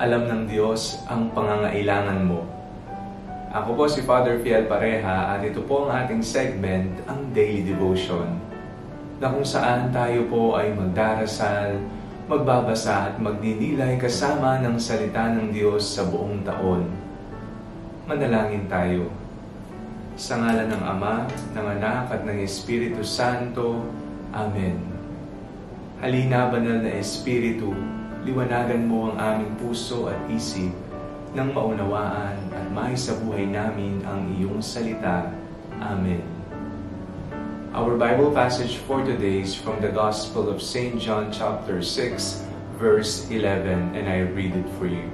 Alam ng Diyos ang pangangailangan mo. Ako po si Father Fiel Pareha at ito po ang ating segment, ang Daily Devotion, na kung saan tayo po ay magdarasal, magbabasa at magdinilay kasama ng salita ng Diyos sa buong taon. Manalangin tayo. Sa ngalan ng Ama, ng Anak at ng Espiritu Santo. Amen. Halina, Banal na Espiritu, liwanagan mo ang aming puso at isip nang maunawaan at sa buhay namin ang iyong salita. Amen. Our Bible passage for today is from the Gospel of St. John chapter 6, verse 11, and I read it for you.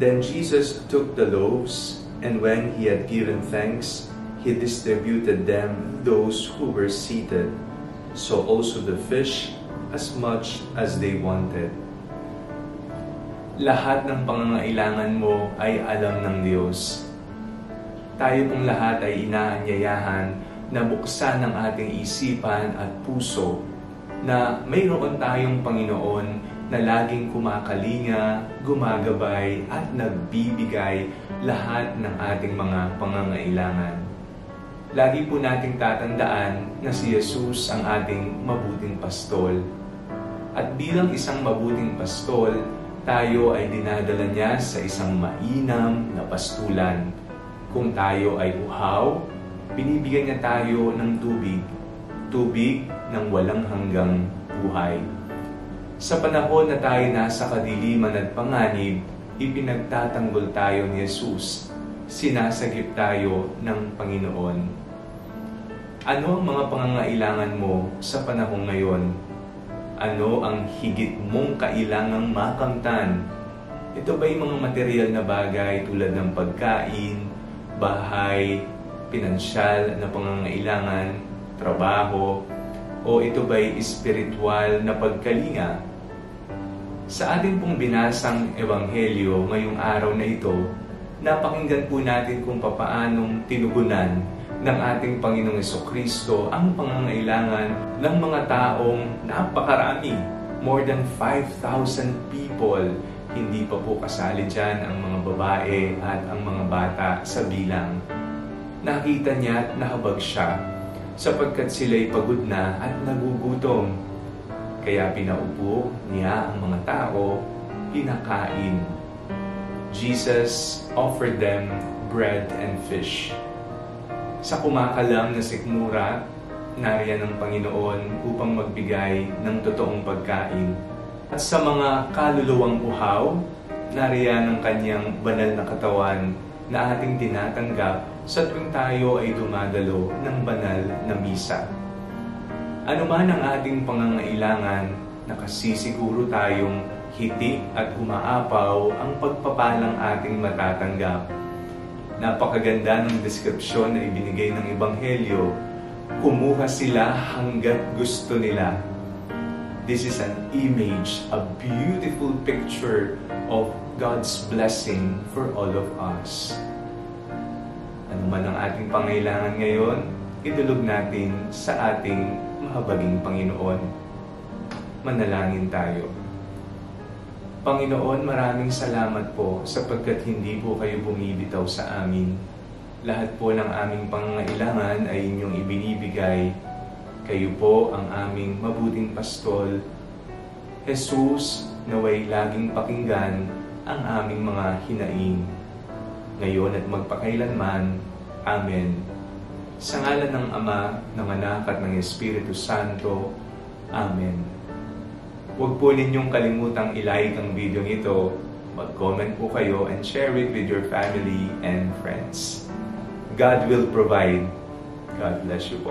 Then Jesus took the loaves, and when he had given thanks, he distributed them those who were seated, so also the fish as much as they wanted lahat ng pangangailangan mo ay alam ng Diyos. Tayo pong lahat ay inaanyayahan na buksan ang ating isipan at puso na mayroon tayong Panginoon na laging kumakalinga, gumagabay at nagbibigay lahat ng ating mga pangangailangan. Lagi po nating tatandaan na si Jesus ang ating mabuting pastol. At bilang isang mabuting pastol, tayo ay dinadala niya sa isang mainam na pastulan. Kung tayo ay uhaw, binibigyan niya tayo ng tubig, tubig ng walang hanggang buhay. Sa panahon na tayo nasa kadiliman at panganib, ipinagtatanggol tayo ni Jesus. Sinasagip tayo ng Panginoon. Ano ang mga pangangailangan mo sa panahon ngayon ano ang higit mong kailangang makamtan. Ito ba yung mga material na bagay tulad ng pagkain, bahay, pinansyal na pangangailangan, trabaho, o ito ba'y espiritual na pagkalinga? Sa ating pong binasang ebanghelyo ngayong araw na ito, napakinggan po natin kung papaanong tinugunan ng ating Panginoong Kristo ang pangangailangan ng mga taong napakarami. More than 5,000 people. Hindi pa po kasali dyan ang mga babae at ang mga bata sa bilang. Nakita niya at nahabag siya sapagkat sila'y pagod na at nagugutom. Kaya pinaupo niya ang mga tao, pinakain. Jesus offered them bread and fish. Sa kumakalam na sikmura, nariyan ng Panginoon upang magbigay ng totoong pagkain. At sa mga kaluluwang uhaw, nariyan ang kanyang banal na katawan na ating tinatanggap sa tuwing tayo ay dumadalo ng banal na misa. Ano man ang ating pangangailangan, nakasisiguro tayong hitik at umaapaw ang pagpapalang ating matatanggap Napakaganda ng deskripsyon na ibinigay ng Ebanghelyo. Kumuha sila hanggat gusto nila. This is an image, a beautiful picture of God's blessing for all of us. Ano man ang ating pangailangan ngayon, idulog natin sa ating mahabaging Panginoon. Manalangin tayo. Panginoon, maraming salamat po sapagkat hindi po kayo bumibitaw sa amin. Lahat po ng aming pangangailangan ay inyong ibinibigay. Kayo po ang aming mabuting pastol. Jesus, naway laging pakinggan ang aming mga hinaing. Ngayon at magpakailanman. Amen. Sa ngalan ng Ama, ng Anak at ng Espiritu Santo. Amen. Huwag po ninyong kalimutang ilike ang video ito, mag-comment po kayo and share it with your family and friends. God will provide. God bless you po.